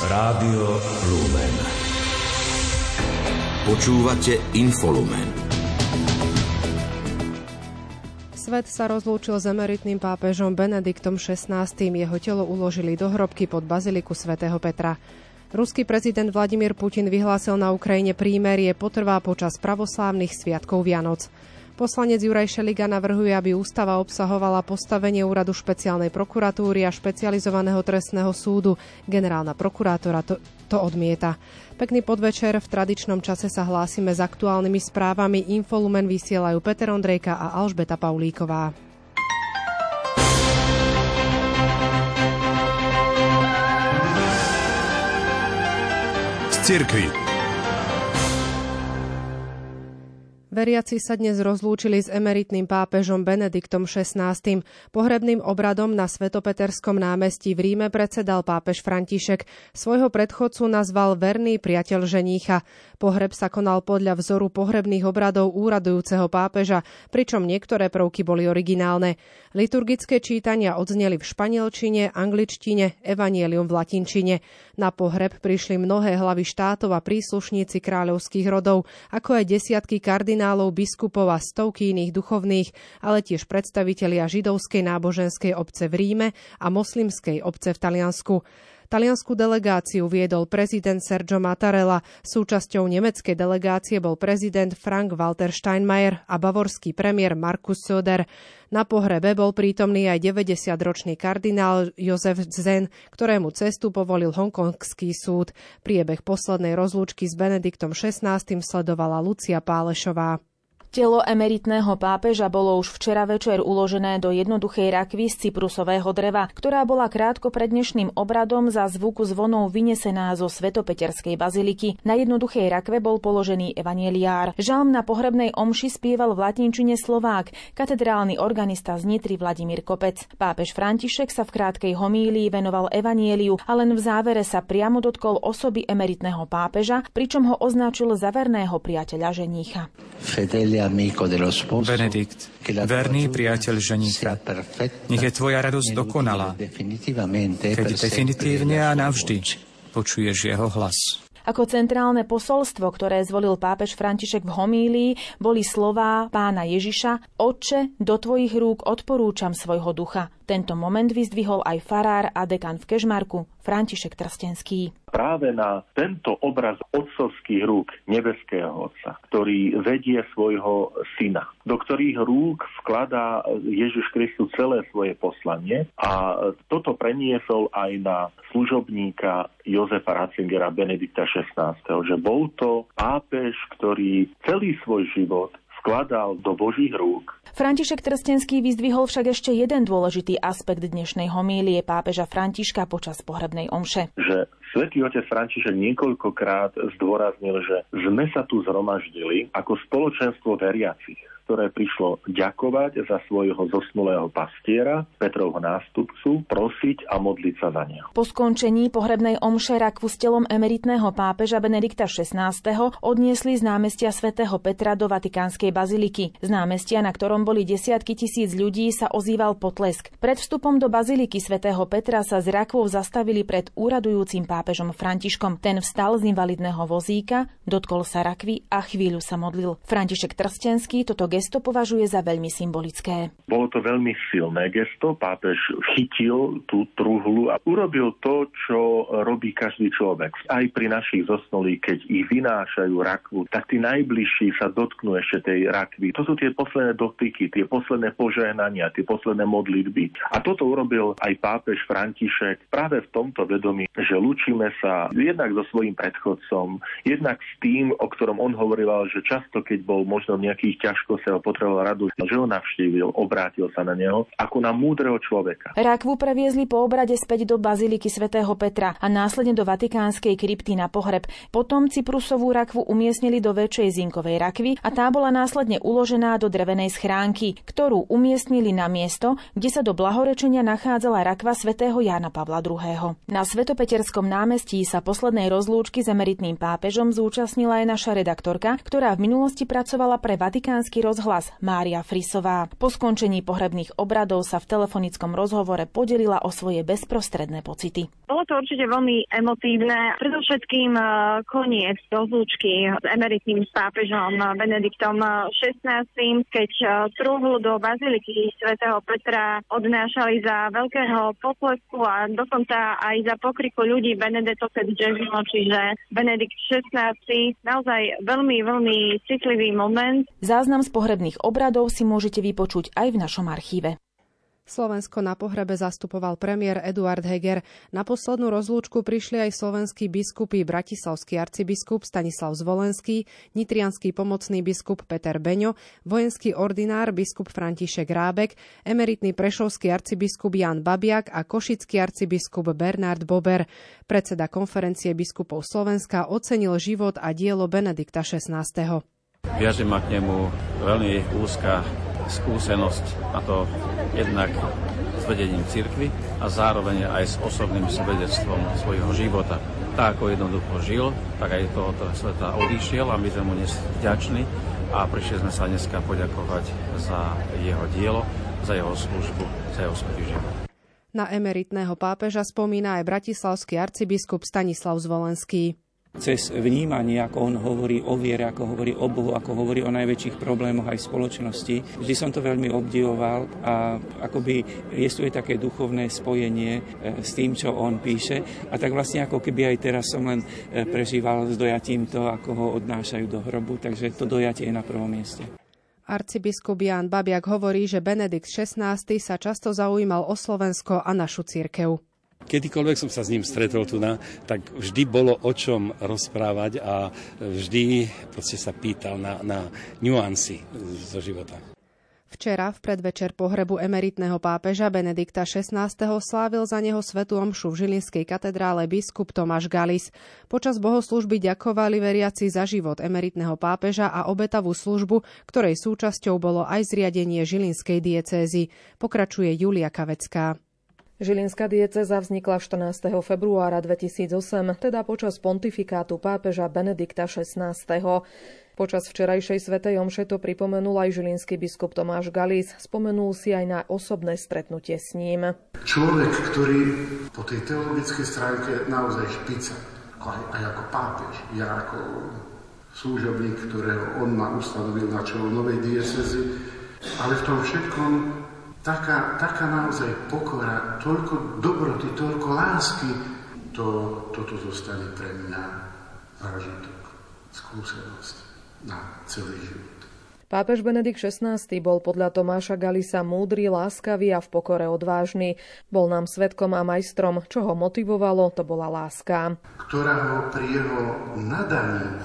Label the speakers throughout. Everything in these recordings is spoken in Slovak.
Speaker 1: Rádio Lumen. Počúvate Infolumen.
Speaker 2: Svet sa rozlúčil s emeritným pápežom Benediktom XVI. Jeho telo uložili do hrobky pod baziliku svätého Petra. Ruský prezident Vladimír Putin vyhlásil na Ukrajine prímerie potrvá počas pravoslávnych sviatkov Vianoc. Poslanec Juraj Šeliga navrhuje, aby ústava obsahovala postavenie úradu špeciálnej prokuratúry a špecializovaného trestného súdu. Generálna prokurátora to, to odmieta. Pekný podvečer. V tradičnom čase sa hlásime s aktuálnymi správami. Infolumen vysielajú Peter Ondrejka a Alžbeta Paulíková.
Speaker 1: Z.
Speaker 2: Veriaci sa dnes rozlúčili s emeritným pápežom Benediktom XVI. Pohrebným obradom na Svetopeterskom námestí v Ríme predsedal pápež František. Svojho predchodcu nazval verný priateľ ženícha. Pohreb sa konal podľa vzoru pohrebných obradov úradujúceho pápeža, pričom niektoré prvky boli originálne. Liturgické čítania odzneli v španielčine, angličtine, evanielium v latinčine. Na pohreb prišli mnohé hlavy štátov a príslušníci kráľovských rodov, ako aj desiatky kardinálov kardinálov, biskupov a stovky iných duchovných, ale tiež predstavitelia židovskej náboženskej obce v Ríme a moslimskej obce v Taliansku. Taliansku delegáciu viedol prezident Sergio Mattarella, súčasťou nemeckej delegácie bol prezident Frank Walter Steinmeier a bavorský premiér Markus Söder. Na pohrebe bol prítomný aj 90-ročný kardinál Jozef Zen, ktorému cestu povolil hongkongský súd. Priebeh poslednej rozlúčky s Benediktom XVI sledovala Lucia Pálešová.
Speaker 3: Telo emeritného pápeža bolo už včera večer uložené do jednoduchej rakvy z cyprusového dreva, ktorá bola krátko pred dnešným obradom za zvuku zvonov vynesená zo Svetopeterskej baziliky. Na jednoduchej rakve bol položený evanieliár. Žalm na pohrebnej omši spieval v latinčine Slovák, katedrálny organista z Nitry Vladimír Kopec. Pápež František sa v krátkej homílii venoval evanieliu a len v závere sa priamo dotkol osoby emeritného pápeža, pričom ho označil za verného priateľa ženícha.
Speaker 4: Benedikt, verný priateľ ženicha, nech je tvoja radosť dokonalá, keď definitívne a navždy počuješ jeho hlas.
Speaker 3: Ako centrálne posolstvo, ktoré zvolil pápež František v homílii, boli slová pána Ježiša Otče, do tvojich rúk odporúčam svojho ducha. Tento moment vyzdvihol aj farár a dekan v Kežmarku, František Trstenský.
Speaker 5: Práve na tento obraz otcovských rúk nebeského Otca, ktorý vedie svojho syna, do ktorých rúk vkladá Ježiš Kristus celé svoje poslanie a toto preniesol aj na služobníka Jozefa Ratzingera Benedikta XVI, že bol to pápež, ktorý celý svoj život vkladal do Božích rúk.
Speaker 3: František Trstenský vyzdvihol však ešte jeden dôležitý aspekt dnešnej homílie pápeža Františka počas pohrebnej omše.
Speaker 5: Že Svetý otec František niekoľkokrát zdôraznil, že sme sa tu zhromaždili ako spoločenstvo veriacich ktoré prišlo ďakovať za svojho zosnulého pastiera, Petrovho nástupcu, prosiť a modliť sa za neho.
Speaker 3: Po skončení pohrebnej omše rakvu s telom emeritného pápeža Benedikta XVI. odniesli z námestia svätého Petra do Vatikánskej baziliky. Z námestia, na ktorom boli desiatky tisíc ľudí, sa ozýval potlesk. Pred vstupom do baziliky svätého Petra sa z rakvou zastavili pred úradujúcim pápežom Františkom. Ten vstal z invalidného vozíka, dotkol sa rakvy a chvíľu sa modlil. František Trstenský toto gesto považuje za veľmi symbolické.
Speaker 5: Bolo to veľmi silné gesto. Pápež chytil tú truhlu a urobil to, čo robí každý človek. Aj pri našich zosnulých, keď ich vynášajú rakvu, tak tí najbližší sa dotknú ešte tej rakvy. To sú tie posledné dotyky, tie posledné požehnania, tie posledné modlitby. A toto urobil aj pápež František práve v tomto vedomí, že lučíme sa jednak so svojím predchodcom, jednak s tým, o ktorom on hovoril, že často, keď bol možno v nejakých ťažkostiach, ho potreboval radu, že ho navštívil, obrátil sa na neho ako na múdreho človeka.
Speaker 3: Rakvu previezli po obrade späť do baziliky svätého Petra a následne do vatikánskej krypty na pohreb. Potom Cyprusovú rakvu umiestnili do väčšej zinkovej rakvy a tá bola následne uložená do drevenej schránky, ktorú umiestnili na miesto, kde sa do blahorečenia nachádzala rakva svätého Jána Pavla II. Na Svetopeterskom námestí sa poslednej rozlúčky s emeritným pápežom zúčastnila aj naša redaktorka, ktorá v minulosti pracovala pre vatikánsky rozhlas Mária Frisová. Po skončení pohrebných obradov sa v telefonickom rozhovore podelila o svoje bezprostredné pocity.
Speaker 6: Bolo to určite veľmi emotívne. Predovšetkým e, koniec rozlúčky s emeritným pápežom Benediktom XVI, keď e, trúhlu do baziliky svätého Petra odnášali za veľkého poplesku a dokonca aj za pokriku ľudí Benedetto Kedževino, čiže Benedikt XVI. Naozaj veľmi, veľmi citlivý moment.
Speaker 3: Záznam z pohrebných obradov si môžete vypočuť aj v našom archíve.
Speaker 2: Slovensko na pohrebe zastupoval premiér Eduard Heger. Na poslednú rozlúčku prišli aj slovenskí biskupy Bratislavský arcibiskup Stanislav Zvolenský, nitrianský pomocný biskup Peter Beňo, vojenský ordinár biskup František Rábek, emeritný prešovský arcibiskup Jan Babiak a košický arcibiskup Bernard Bober. Predseda konferencie biskupov Slovenska ocenil život a dielo Benedikta XVI.
Speaker 7: Viaže ma k nemu veľmi úzka skúsenosť, a to jednak s vedením cirkvy a zároveň aj s osobným svedectvom svojho života. Tak ako jednoducho žil, tak aj tohoto sveta odišiel a my sme mu dnes vďační a prišli sme sa dneska poďakovať za jeho dielo, za jeho službu, za jeho svetý život.
Speaker 2: Na emeritného pápeža spomína aj bratislavský arcibiskup Stanislav Zvolenský
Speaker 8: cez vnímanie, ako on hovorí o viere, ako hovorí o Bohu, ako hovorí o najväčších problémoch aj v spoločnosti. Vždy som to veľmi obdivoval a akoby je také duchovné spojenie e, s tým, čo on píše. A tak vlastne ako keby aj teraz som len e, prežíval s dojatím to, ako ho odnášajú do hrobu, takže to dojatie je na prvom mieste.
Speaker 2: Arcibiskup Jan Babiak hovorí, že Benedikt XVI sa často zaujímal o Slovensko a našu církev.
Speaker 9: Kedykoľvek som sa s ním stretol tu na, tak vždy bolo o čom rozprávať a vždy sa pýtal na, na nuancy zo života.
Speaker 2: Včera v predvečer pohrebu emeritného pápeža Benedikta XVI. slávil za neho svetú omšu v Žilinskej katedrále biskup Tomáš Galis. Počas bohoslužby ďakovali veriaci za život emeritného pápeža a obetavú službu, ktorej súčasťou bolo aj zriadenie Žilinskej diecézy. Pokračuje Julia Kavecká.
Speaker 10: Žilinská dieceza vznikla 14. februára 2008, teda počas pontifikátu pápeža Benedikta XVI. Počas včerajšej svetej omše to pripomenul aj žilinský biskup Tomáš Galis. Spomenul si aj na osobné stretnutie s ním.
Speaker 11: Človek, ktorý po tej teologickej stránke naozaj špica, aj, aj ako pápež, ja ako služobník, ktorého on ma ustanovil na čelo novej diecezy, ale v tom všetkom taká, taká naozaj pokora, toľko dobroty, toľko lásky, to, toto zostane pre mňa zážitok, skúsenosť na celý život.
Speaker 10: Pápež Benedikt XVI bol podľa Tomáša Galisa múdry, láskavý a v pokore odvážny. Bol nám svetkom a majstrom, čo ho motivovalo, to bola láska.
Speaker 11: Ktorá ho pri jeho nadaní,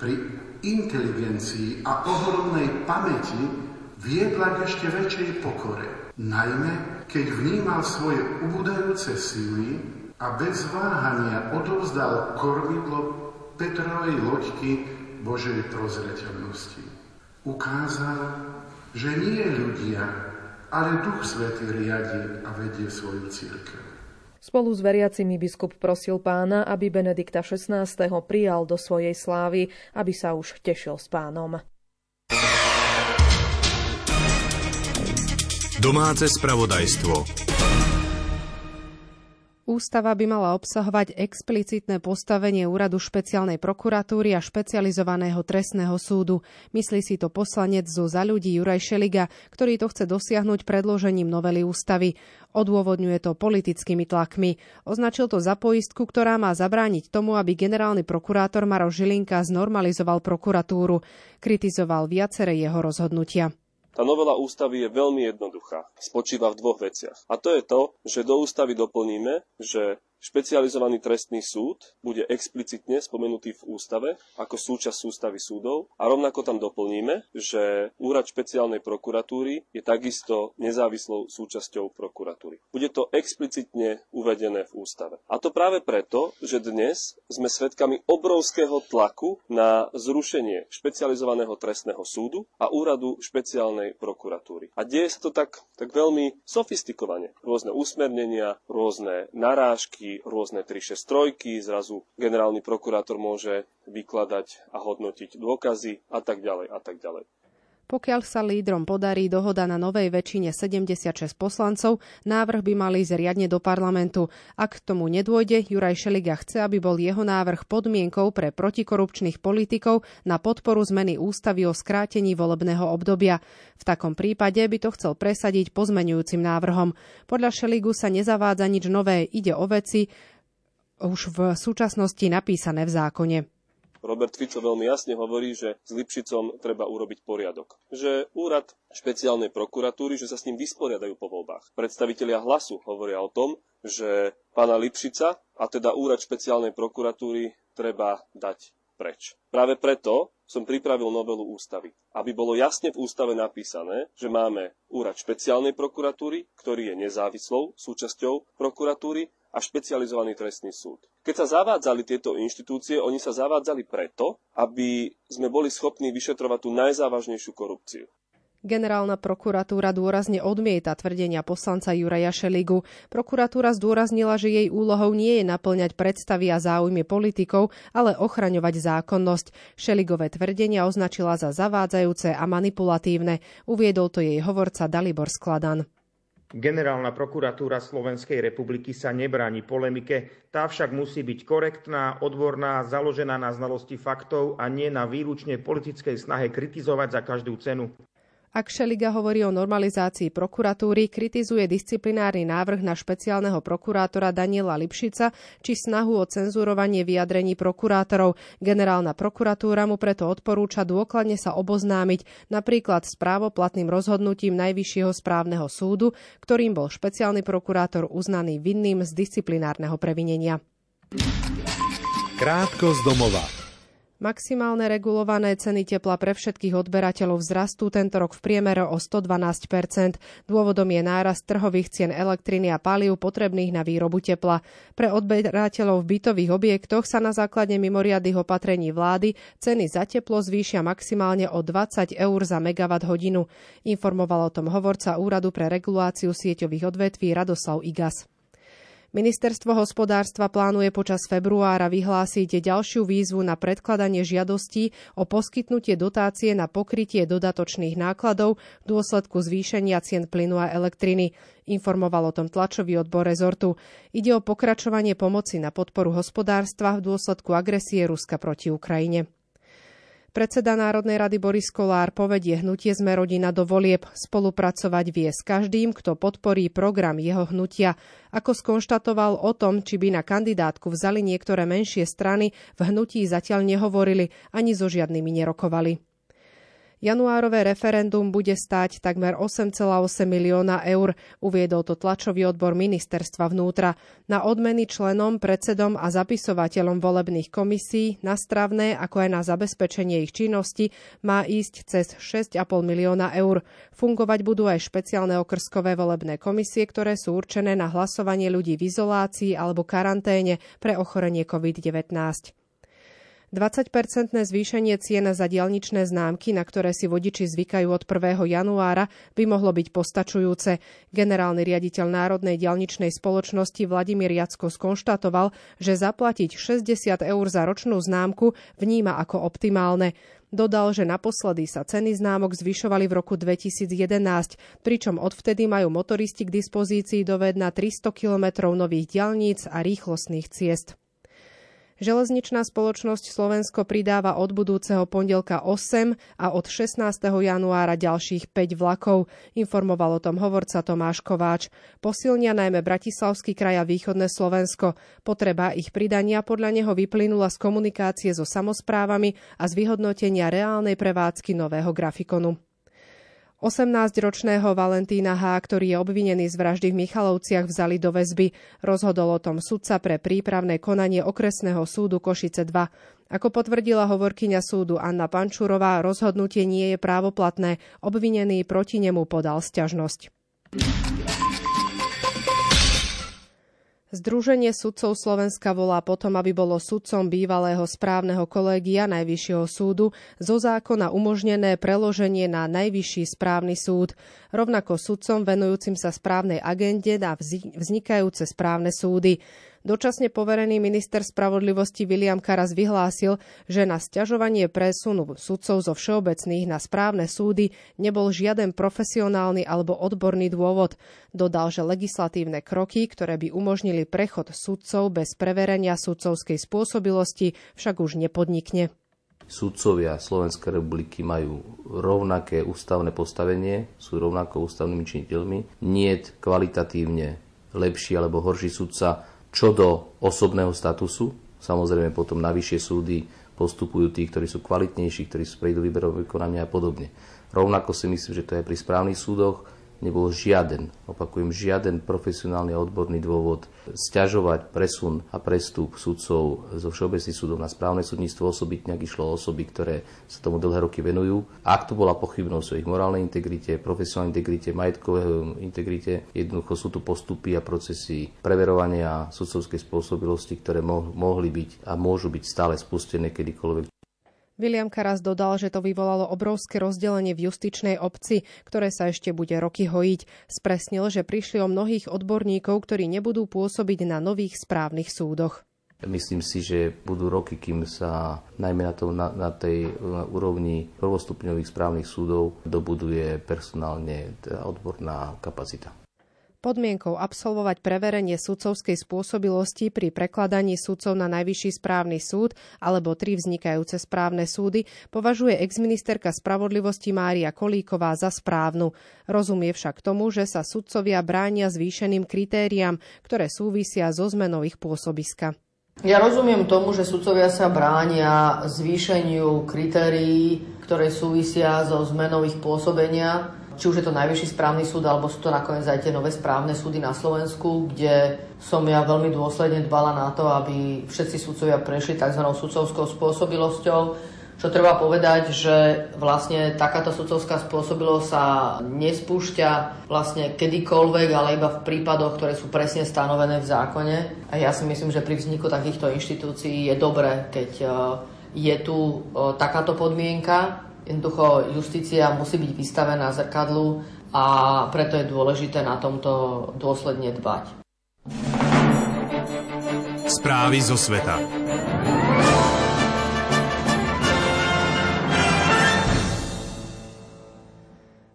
Speaker 11: pri inteligencii a ohromnej pamäti viedla k ešte väčšej pokore. Najmä, keď vnímal svoje ubudajúce síly a bez váhania odovzdal kormidlo Petrovej loďky Božej prozreteľnosti. Ukázal, že nie ľudia, ale Duch Svetý riadi a vedie svoju církev.
Speaker 10: Spolu s veriacimi biskup prosil pána, aby Benedikta XVI. prijal do svojej slávy, aby sa už tešil s pánom.
Speaker 1: Domáce spravodajstvo.
Speaker 2: Ústava by mala obsahovať explicitné postavenie úradu špeciálnej prokuratúry a špecializovaného trestného súdu. Myslí si to poslanec zo za ľudí Juraj Šeliga, ktorý to chce dosiahnuť predložením novely ústavy. Odôvodňuje to politickými tlakmi. Označil to za poistku, ktorá má zabrániť tomu, aby generálny prokurátor Maroš Žilinka znormalizoval prokuratúru. Kritizoval viaceré jeho rozhodnutia.
Speaker 12: Tá novela ústavy je veľmi jednoduchá. Spočíva v dvoch veciach. A to je to, že do ústavy doplníme, že Špecializovaný trestný súd bude explicitne spomenutý v ústave ako súčasť sústavy súdov a rovnako tam doplníme, že úrad špeciálnej prokuratúry je takisto nezávislou súčasťou prokuratúry. Bude to explicitne uvedené v ústave. A to práve preto, že dnes sme svedkami obrovského tlaku na zrušenie špecializovaného trestného súdu a úradu špeciálnej prokuratúry. A deje sa to tak, tak veľmi sofistikovane. Rôzne usmernenia, rôzne narážky, rôzne 363, zrazu generálny prokurátor môže vykladať a hodnotiť dôkazy a tak ďalej a tak ďalej.
Speaker 2: Pokiaľ sa lídrom podarí dohoda na novej väčšine 76 poslancov, návrh by mali ísť riadne do parlamentu. Ak k tomu nedôjde, Juraj Šeliga chce, aby bol jeho návrh podmienkou pre protikorupčných politikov na podporu zmeny ústavy o skrátení volebného obdobia. V takom prípade by to chcel presadiť pozmenujúcim návrhom. Podľa Šeligu sa nezavádza nič nové, ide o veci už v súčasnosti napísané v zákone.
Speaker 12: Robert Fico veľmi jasne hovorí, že s Lipšicom treba urobiť poriadok. Že úrad špeciálnej prokuratúry, že sa s ním vysporiadajú po voľbách. Predstavitelia hlasu hovoria o tom, že pána Lipšica, a teda úrad špeciálnej prokuratúry, treba dať preč. Práve preto som pripravil novelu ústavy, aby bolo jasne v ústave napísané, že máme úrad špeciálnej prokuratúry, ktorý je nezávislou súčasťou prokuratúry a špecializovaný trestný súd. Keď sa zavádzali tieto inštitúcie, oni sa zavádzali preto, aby sme boli schopní vyšetrovať tú najzávažnejšiu korupciu.
Speaker 2: Generálna prokuratúra dôrazne odmieta tvrdenia poslanca Juraja Šeligu. Prokuratúra zdôraznila, že jej úlohou nie je naplňať predstavy a záujmy politikov, ale ochraňovať zákonnosť. Šeligové tvrdenia označila za zavádzajúce a manipulatívne. Uviedol to jej hovorca Dalibor Skladan.
Speaker 13: Generálna prokuratúra Slovenskej republiky sa nebráni polemike, tá však musí byť korektná, odborná, založená na znalosti faktov a nie na výlučne politickej snahe kritizovať za každú cenu.
Speaker 2: Ak Šeliga hovorí o normalizácii prokuratúry, kritizuje disciplinárny návrh na špeciálneho prokurátora Daniela Lipšica či snahu o cenzurovanie vyjadrení prokurátorov. Generálna prokuratúra mu preto odporúča dôkladne sa oboznámiť napríklad s právoplatným rozhodnutím Najvyššieho správneho súdu, ktorým bol špeciálny prokurátor uznaný vinným z disciplinárneho previnenia.
Speaker 1: Krátko z domova.
Speaker 2: Maximálne regulované ceny tepla pre všetkých odberateľov vzrastú tento rok v priemere o 112% Dôvodom je nárast trhových cien elektriny a palív potrebných na výrobu tepla. Pre odberateľov v bytových objektoch sa na základe mimoriadnych opatrení vlády ceny za teplo zvýšia maximálne o 20 eur za megawatt hodinu. Informoval o tom hovorca Úradu pre reguláciu sieťových odvetví Radoslav Igas. Ministerstvo hospodárstva plánuje počas februára vyhlásiť ďalšiu výzvu na predkladanie žiadostí o poskytnutie dotácie na pokrytie dodatočných nákladov v dôsledku zvýšenia cien plynu a elektriny. Informoval o tom tlačový odbor rezortu. Ide o pokračovanie pomoci na podporu hospodárstva v dôsledku agresie Ruska proti Ukrajine. Predseda Národnej rady Boris Kolár povedie hnutie Sme rodina do volieb. Spolupracovať vie s každým, kto podporí program jeho hnutia. Ako skonštatoval o tom, či by na kandidátku vzali niektoré menšie strany, v hnutí zatiaľ nehovorili ani so žiadnymi nerokovali. Januárové referendum bude stáť takmer 8,8 milióna eur, uviedol to tlačový odbor ministerstva vnútra. Na odmeny členom, predsedom a zapisovateľom volebných komisí, na stravné ako aj na zabezpečenie ich činnosti má ísť cez 6,5 milióna eur. Fungovať budú aj špeciálne okrskové volebné komisie, ktoré sú určené na hlasovanie ľudí v izolácii alebo karanténe pre ochorenie COVID-19. 20-percentné zvýšenie cien za dialničné známky, na ktoré si vodiči zvykajú od 1. januára, by mohlo byť postačujúce. Generálny riaditeľ Národnej dialničnej spoločnosti Vladimír Jacko skonštatoval, že zaplatiť 60 eur za ročnú známku vníma ako optimálne. Dodal, že naposledy sa ceny známok zvyšovali v roku 2011, pričom odvtedy majú motoristi k dispozícii doved na 300 kilometrov nových dialníc a rýchlostných ciest. Železničná spoločnosť Slovensko pridáva od budúceho pondelka 8 a od 16. januára ďalších 5 vlakov, informoval o tom hovorca Tomáš Kováč. Posilnia najmä Bratislavský kraj a východné Slovensko. Potreba ich pridania podľa neho vyplynula z komunikácie so samozprávami a z vyhodnotenia reálnej prevádzky nového grafikonu. 18-ročného Valentína H., ktorý je obvinený z vraždy v Michalovciach, vzali do väzby. Rozhodol o tom sudca pre prípravné konanie okresného súdu Košice 2. Ako potvrdila hovorkyňa súdu Anna Pančurová, rozhodnutie nie je právoplatné. Obvinený proti nemu podal sťažnosť. Združenie sudcov Slovenska volá potom, aby bolo sudcom bývalého správneho kolégia Najvyššieho súdu zo zákona umožnené preloženie na Najvyšší správny súd, rovnako sudcom venujúcim sa správnej agende na vznikajúce správne súdy. Dočasne poverený minister spravodlivosti William Karas vyhlásil, že na sťažovanie presunu sudcov zo všeobecných na správne súdy nebol žiaden profesionálny alebo odborný dôvod. Dodal, že legislatívne kroky, ktoré by umožnili prechod sudcov bez preverenia sudcovskej spôsobilosti, však už nepodnikne.
Speaker 14: Sudcovia Slovenskej republiky majú rovnaké ústavné postavenie, sú rovnako ústavnými činiteľmi. Nie kvalitatívne lepší alebo horší sudca čo do osobného statusu. Samozrejme potom na vyššie súdy postupujú tí, ktorí sú kvalitnejší, ktorí sú prejdú výberové vykonania a podobne. Rovnako si myslím, že to je pri správnych súdoch nebol žiaden, opakujem, žiaden profesionálny a odborný dôvod stiažovať presun a prestup sudcov zo všeobecných súdov na správne súdnictvo, osobitne ak išlo o osoby, ktoré sa tomu dlhé roky venujú. Ak tu bola pochybnosť o ich morálnej integrite, profesionálnej integrite, majetkovej integrite, jednoducho sú tu postupy a procesy preverovania sudcovskej spôsobilosti, ktoré mohli byť a môžu byť stále spustené kedykoľvek.
Speaker 2: William Karas dodal, že to vyvolalo obrovské rozdelenie v justičnej obci, ktoré sa ešte bude roky hojiť. Spresnil, že prišli o mnohých odborníkov, ktorí nebudú pôsobiť na nových správnych súdoch.
Speaker 14: Myslím si, že budú roky, kým sa najmä na, to, na, na tej na úrovni prvostupňových správnych súdov dobuduje personálne teda odborná kapacita.
Speaker 2: Podmienkou absolvovať preverenie sudcovskej spôsobilosti pri prekladaní sudcov na Najvyšší správny súd alebo tri vznikajúce správne súdy považuje exministerka spravodlivosti Mária Kolíková za správnu. Rozumie však tomu, že sa sudcovia bránia zvýšeným kritériám, ktoré súvisia so zmenou ich pôsobiska.
Speaker 15: Ja rozumiem tomu, že sudcovia sa bránia zvýšeniu kritérií, ktoré súvisia so zmenou ich pôsobenia či už je to najvyšší správny súd, alebo sú to nakoniec aj tie nové správne súdy na Slovensku, kde som ja veľmi dôsledne dbala na to, aby všetci sudcovia prešli tzv. sudcovskou spôsobilosťou, čo treba povedať, že vlastne takáto sudcovská spôsobilosť sa nespúšťa vlastne kedykoľvek, ale iba v prípadoch, ktoré sú presne stanovené v zákone. A ja si myslím, že pri vzniku takýchto inštitúcií je dobré, keď e, je tu e, takáto podmienka, Jednoducho justícia musí byť vystavená zrkadlu a preto je dôležité na tomto dôsledne dbať.
Speaker 1: Správy zo sveta.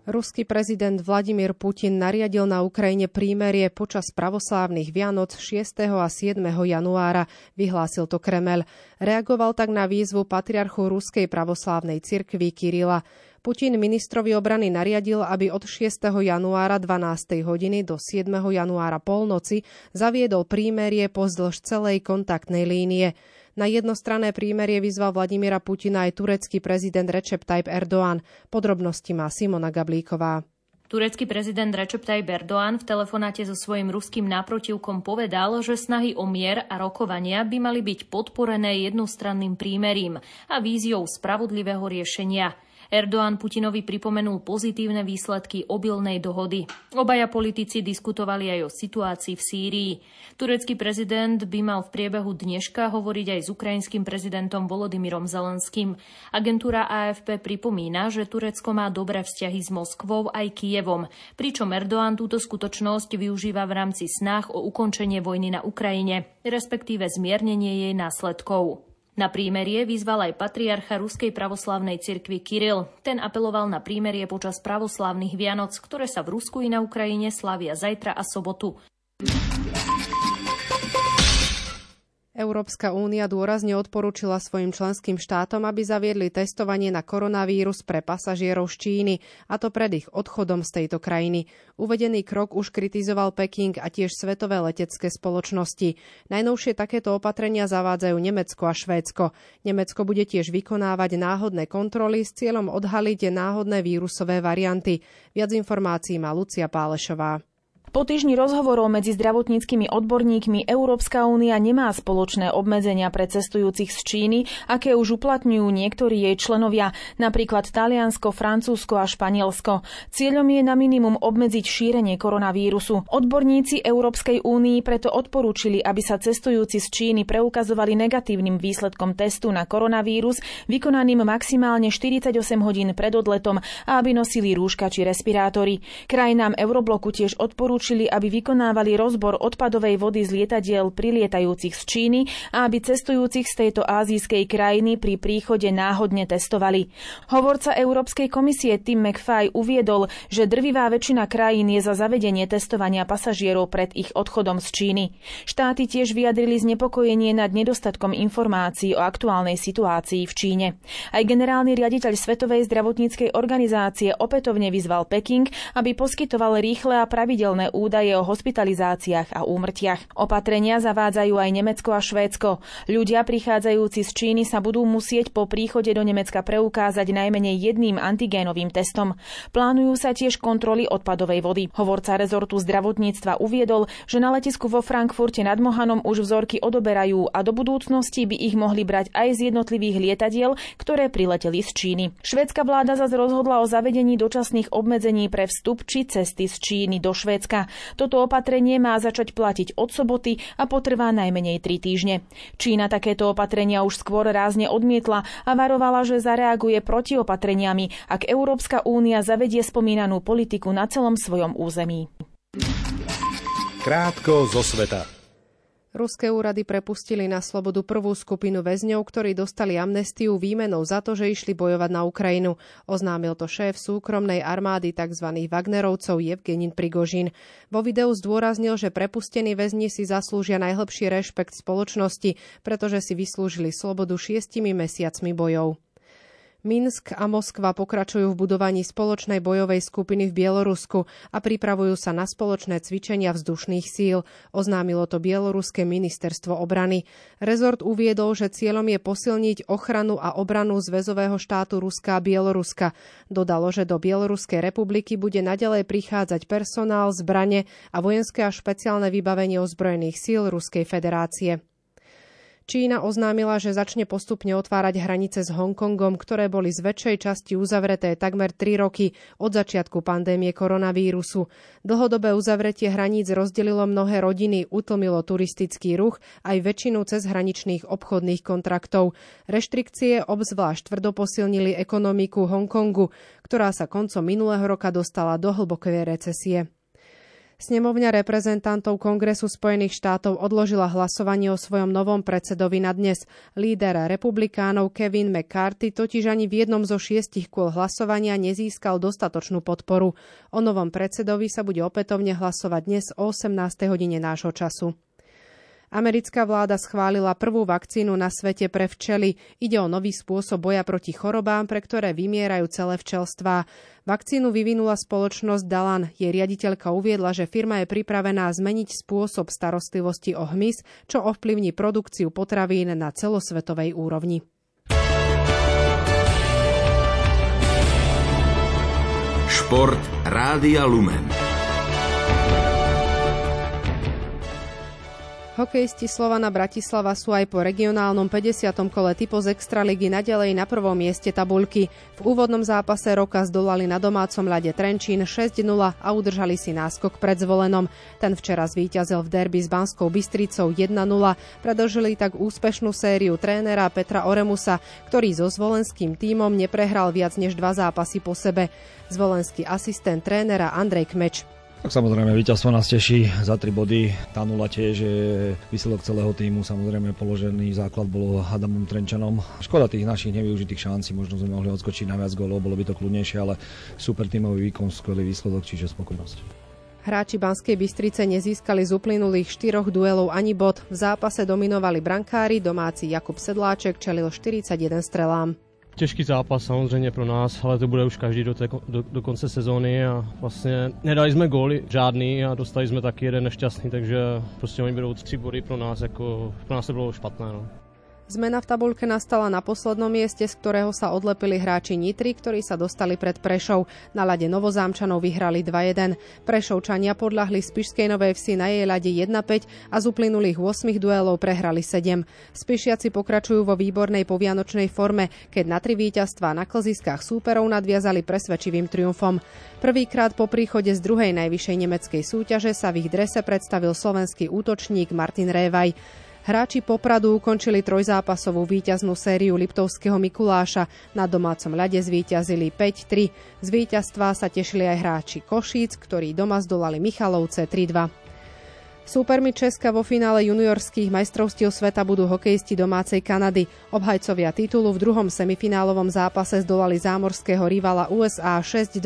Speaker 2: Ruský prezident Vladimír Putin nariadil na Ukrajine prímerie počas pravoslávnych Vianoc 6. a 7. januára, vyhlásil to Kremel. Reagoval tak na výzvu patriarchu Ruskej pravoslávnej cirkvi Kirila. Putin ministrovi obrany nariadil, aby od 6. januára 12. hodiny do 7. januára polnoci zaviedol prímerie pozdĺž celej kontaktnej línie. Na jednostranné prímerie vyzval Vladimíra Putina aj turecký prezident Recep Tayyip Erdoğan. Podrobnosti má Simona Gablíková.
Speaker 16: Turecký prezident Recep Tayyip Erdoğan v telefonáte so svojím ruským náprotivkom povedal, že snahy o mier a rokovania by mali byť podporené jednostranným prímerím a víziou spravodlivého riešenia. Erdoğan Putinovi pripomenul pozitívne výsledky obilnej dohody. Obaja politici diskutovali aj o situácii v Sýrii. Turecký prezident by mal v priebehu dneška hovoriť aj s ukrajinským prezidentom Volodymyrom Zelenským. Agentúra AFP pripomína, že Turecko má dobré vzťahy s Moskvou aj Kijevom, pričom Erdoğan túto skutočnosť využíva v rámci snách o ukončenie vojny na Ukrajine, respektíve zmiernenie jej následkov. Na prímerie vyzval aj patriarcha Ruskej pravoslavnej cirkvi Kiril. Ten apeloval na prímerie počas pravoslavných Vianoc, ktoré sa v Rusku i na Ukrajine slavia zajtra a sobotu.
Speaker 2: Európska únia dôrazne odporúčila svojim členským štátom, aby zaviedli testovanie na koronavírus pre pasažierov z Číny, a to pred ich odchodom z tejto krajiny. Uvedený krok už kritizoval Peking a tiež svetové letecké spoločnosti. Najnovšie takéto opatrenia zavádzajú Nemecko a Švédsko. Nemecko bude tiež vykonávať náhodné kontroly s cieľom odhaliť náhodné vírusové varianty. Viac informácií má Lucia Pálešová.
Speaker 3: Po týždni rozhovorov medzi zdravotníckými odborníkmi Európska únia nemá spoločné obmedzenia pre cestujúcich z Číny, aké už uplatňujú niektorí jej členovia, napríklad Taliansko, Francúzsko a Španielsko. Cieľom je na minimum obmedziť šírenie koronavírusu. Odborníci Európskej únii preto odporúčili, aby sa cestujúci z Číny preukazovali negatívnym výsledkom testu na koronavírus, vykonaným maximálne 48 hodín pred odletom a aby nosili rúška či respirátory. Krajinám Eurobloku tiež odporúčili odporúčili, aby vykonávali rozbor odpadovej vody z lietadiel prilietajúcich z Číny a aby cestujúcich z tejto azijskej krajiny pri príchode náhodne testovali. Hovorca Európskej komisie Tim McFay uviedol, že drvivá väčšina krajín je za zavedenie testovania pasažierov pred ich odchodom z Číny. Štáty tiež vyjadrili znepokojenie nad nedostatkom informácií o aktuálnej situácii v Číne. Aj generálny riaditeľ Svetovej zdravotníckej organizácie opätovne vyzval Peking, aby poskytoval rýchle a pravidelné údaje o hospitalizáciách a úmrtiach. Opatrenia zavádzajú aj Nemecko a Švédsko. Ľudia prichádzajúci z Číny sa budú musieť po príchode do Nemecka preukázať najmenej jedným antigénovým testom. Plánujú sa tiež kontroly odpadovej vody. Hovorca rezortu zdravotníctva uviedol, že na letisku vo Frankfurte nad Mohanom už vzorky odoberajú a do budúcnosti by ich mohli brať aj z jednotlivých lietadiel, ktoré prileteli z Číny. Švédska vláda zase rozhodla o zavedení dočasných obmedzení pre vstup či cesty z Číny do Švédska. Toto opatrenie má začať platiť od soboty a potrvá najmenej 3 týždne. Čína takéto opatrenia už skôr rázne odmietla a varovala, že zareaguje protiopatreniami, ak Európska únia zavedie spomínanú politiku na celom svojom území.
Speaker 1: Krátko zo sveta.
Speaker 2: Ruské úrady prepustili na slobodu prvú skupinu väzňov, ktorí dostali amnestiu výmenou za to, že išli bojovať na Ukrajinu. Oznámil to šéf súkromnej armády tzv. Wagnerovcov Evgenin Prigožin. Vo videu zdôraznil, že prepustení väzni si zaslúžia najhlbší rešpekt spoločnosti, pretože si vyslúžili slobodu šiestimi mesiacmi bojov. Minsk a Moskva pokračujú v budovaní spoločnej bojovej skupiny v Bielorusku a pripravujú sa na spoločné cvičenia vzdušných síl, oznámilo to Bieloruské ministerstvo obrany. Rezort uviedol, že cieľom je posilniť ochranu a obranu zväzového štátu Ruska a Bieloruska. Dodalo, že do Bieloruskej republiky bude nadalej prichádzať personál, zbrane a vojenské a špeciálne vybavenie ozbrojených síl Ruskej federácie. Čína oznámila, že začne postupne otvárať hranice s Hongkongom, ktoré boli z väčšej časti uzavreté takmer 3 roky od začiatku pandémie koronavírusu. Dlhodobé uzavretie hraníc rozdelilo mnohé rodiny, utlmilo turistický ruch aj väčšinu cezhraničných obchodných kontraktov. Reštrikcie obzvlášť tvrdo posilnili ekonomiku Hongkongu, ktorá sa koncom minulého roka dostala do hlbokej recesie. Snemovňa reprezentantov Kongresu Spojených štátov odložila hlasovanie o svojom novom predsedovi na dnes. Líder republikánov Kevin McCarthy totiž ani v jednom zo šiestich kôl hlasovania nezískal dostatočnú podporu. O novom predsedovi sa bude opätovne hlasovať dnes o 18. hodine nášho času. Americká vláda schválila prvú vakcínu na svete pre včely. Ide o nový spôsob boja proti chorobám, pre ktoré vymierajú celé včelstvá. Vakcínu vyvinula spoločnosť Dalan. Jej riaditeľka uviedla, že firma je pripravená zmeniť spôsob starostlivosti o hmyz, čo ovplyvní produkciu potravín na celosvetovej úrovni.
Speaker 1: Šport Rádia Lumen.
Speaker 2: Hokejisti Slovana Bratislava sú aj po regionálnom 50. kole typo z Extraligy nadalej na prvom mieste tabuľky. V úvodnom zápase roka zdolali na domácom ľade Trenčín 6-0 a udržali si náskok pred zvolenom. Ten včera zvíťazil v derby s Banskou Bystricou 1-0. Predlžili tak úspešnú sériu trénera Petra Oremusa, ktorý so zvolenským tímom neprehral viac než dva zápasy po sebe. Zvolenský asistent trénera Andrej Kmeč.
Speaker 17: Tak samozrejme, víťazstvo nás teší za tri body. Tá nula tiež je výsledok celého týmu. Samozrejme, položený základ bolo Adamom Trenčanom. Škoda tých našich nevyužitých šancí. Možno sme mohli odskočiť na viac golov, bolo by to kľudnejšie, ale super tímový výkon, skvelý výsledok, čiže spokojnosť.
Speaker 2: Hráči Banskej Bystrice nezískali z uplynulých štyroch duelov ani bod. V zápase dominovali brankári, domáci Jakub Sedláček čelil 41 strelám.
Speaker 18: Těžký zápas samozřejmě pro nás, ale to bude už každý do, té, do, do konce sezóny a vlastně nedali jsme góly žádný a dostali jsme taky jeden nešťastný, takže prostě oni budou tři body pro nás, jako pro nás to bylo špatné. No.
Speaker 2: Zmena v tabulke nastala na poslednom mieste, z ktorého sa odlepili hráči Nitry, ktorí sa dostali pred Prešov. Na lade Novozámčanov vyhrali 2-1. Prešovčania podľahli Spišskej Novej Vsi na jej lade 1-5 a z uplynulých 8 duelov prehrali 7. Spišiaci pokračujú vo výbornej povianočnej forme, keď na tri víťazstvá na klziskách súperov nadviazali presvedčivým triumfom. Prvýkrát po príchode z druhej najvyššej nemeckej súťaže sa v ich drese predstavil slovenský útočník Martin Révaj. Hráči Popradu ukončili trojzápasovú víťaznú sériu Liptovského Mikuláša. Na domácom ľade zvíťazili 5-3. Z víťazstva sa tešili aj hráči Košíc, ktorí doma zdolali Michalovce 3-2. Súpermi Česka vo finále juniorských majstrovstiev sveta budú hokejisti domácej Kanady. Obhajcovia titulu v druhom semifinálovom zápase zdolali zámorského rivala USA 6-2.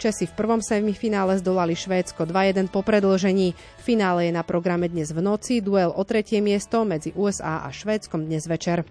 Speaker 2: Česi v prvom semifinále zdolali Švédsko 2-1 po predlžení. Finále je na programe dnes v noci, duel o tretie miesto medzi USA a Švédskom dnes večer.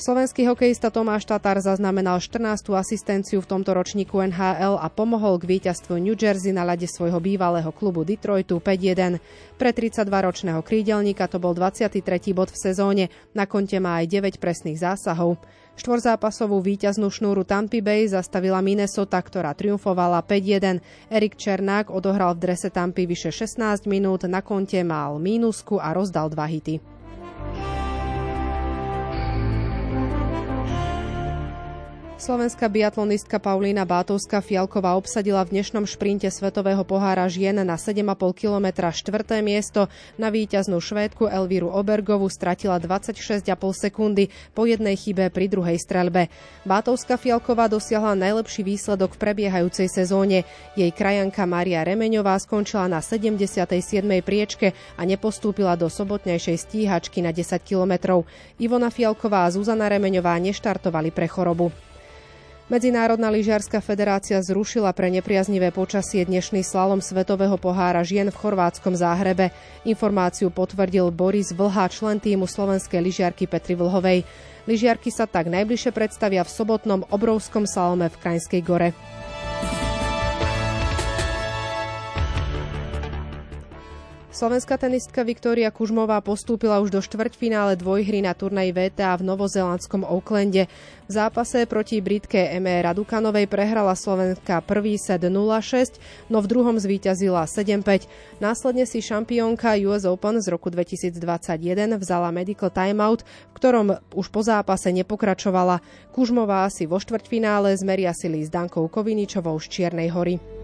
Speaker 2: Slovenský hokejista Tomáš Tatar zaznamenal 14. asistenciu v tomto ročníku NHL a pomohol k víťazstvu New Jersey na ľade svojho bývalého klubu Detroitu 5-1. Pre 32-ročného krídelníka to bol 23. bod v sezóne, na konte má aj 9 presných zásahov. Štvorzápasovú víťaznú šnúru Tampa Bay zastavila Minnesota, ktorá triumfovala 5-1. Erik Černák odohral v drese Tampy vyše 16 minút, na konte mal mínusku a rozdal dva hity. Slovenská biatlonistka Paulína Bátovská Fialková obsadila v dnešnom šprinte Svetového pohára žien na 7,5 km štvrté miesto. Na víťaznú švédku Elvíru Obergovu stratila 26,5 sekundy po jednej chybe pri druhej streľbe. Bátovská Fialková dosiahla najlepší výsledok v prebiehajúcej sezóne. Jej krajanka Maria Remeňová skončila na 77. priečke a nepostúpila do sobotnejšej stíhačky na 10 kilometrov. Ivona Fialková a Zuzana Remeňová neštartovali pre chorobu. Medzinárodná lyžiarská federácia zrušila pre nepriaznivé počasie dnešný slalom Svetového pohára žien v chorvátskom záhrebe. Informáciu potvrdil Boris Vlha, člen týmu slovenskej lyžiarky Petri Vlhovej. Lyžiarky sa tak najbližšie predstavia v sobotnom obrovskom slalome v Krajinskej gore. Slovenská tenistka Viktória Kužmová postúpila už do štvrťfinále dvojhry na turnaj VTA v novozelandskom Oaklande. V zápase proti Britke Eme Radukanovej prehrala Slovenska prvý set 0-6, no v druhom zvíťazila 7-5. Následne si šampiónka US Open z roku 2021 vzala medical timeout, v ktorom už po zápase nepokračovala. Kužmová si vo štvrťfinále zmeria sily s Dankou Koviničovou z Čiernej hory.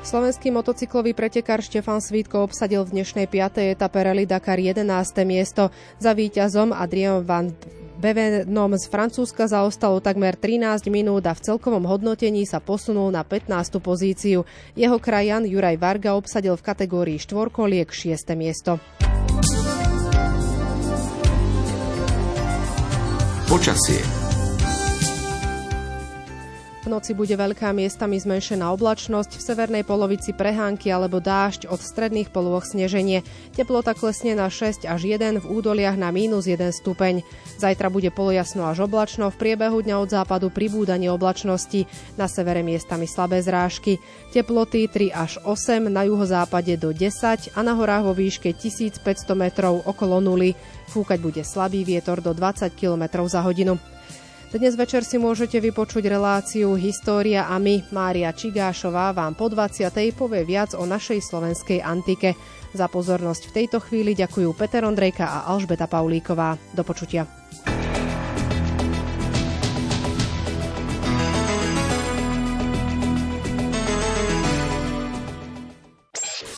Speaker 2: Slovenský motocyklový pretekár Štefan Svítko obsadil v dnešnej 5. etape Rally Dakar 11. miesto. Za víťazom Adrian van Bevenom z Francúzska zaostalo takmer 13 minút a v celkovom hodnotení sa posunul na 15. pozíciu. Jeho krajan Juraj Varga obsadil v kategórii štvorkoliek 6. miesto.
Speaker 1: Počasie
Speaker 2: noci bude veľká miestami zmenšená oblačnosť, v severnej polovici prehánky alebo dážď, od stredných polôch sneženie. Teplota klesne na 6 až 1, v údoliach na mínus 1 stupeň. Zajtra bude polojasno až oblačno, v priebehu dňa od západu pribúdanie oblačnosti, na severe miestami slabé zrážky. Teploty 3 až 8, na juhozápade do 10 a na horách vo výške 1500 metrov okolo nuly. Fúkať bude slabý vietor do 20 km za hodinu. Dnes večer si môžete vypočuť reláciu História a my. Mária Čigášová vám po 20. povie viac o našej slovenskej antike. Za pozornosť v tejto chvíli ďakujú Peter Ondrejka a Alžbeta Paulíková. Do počutia.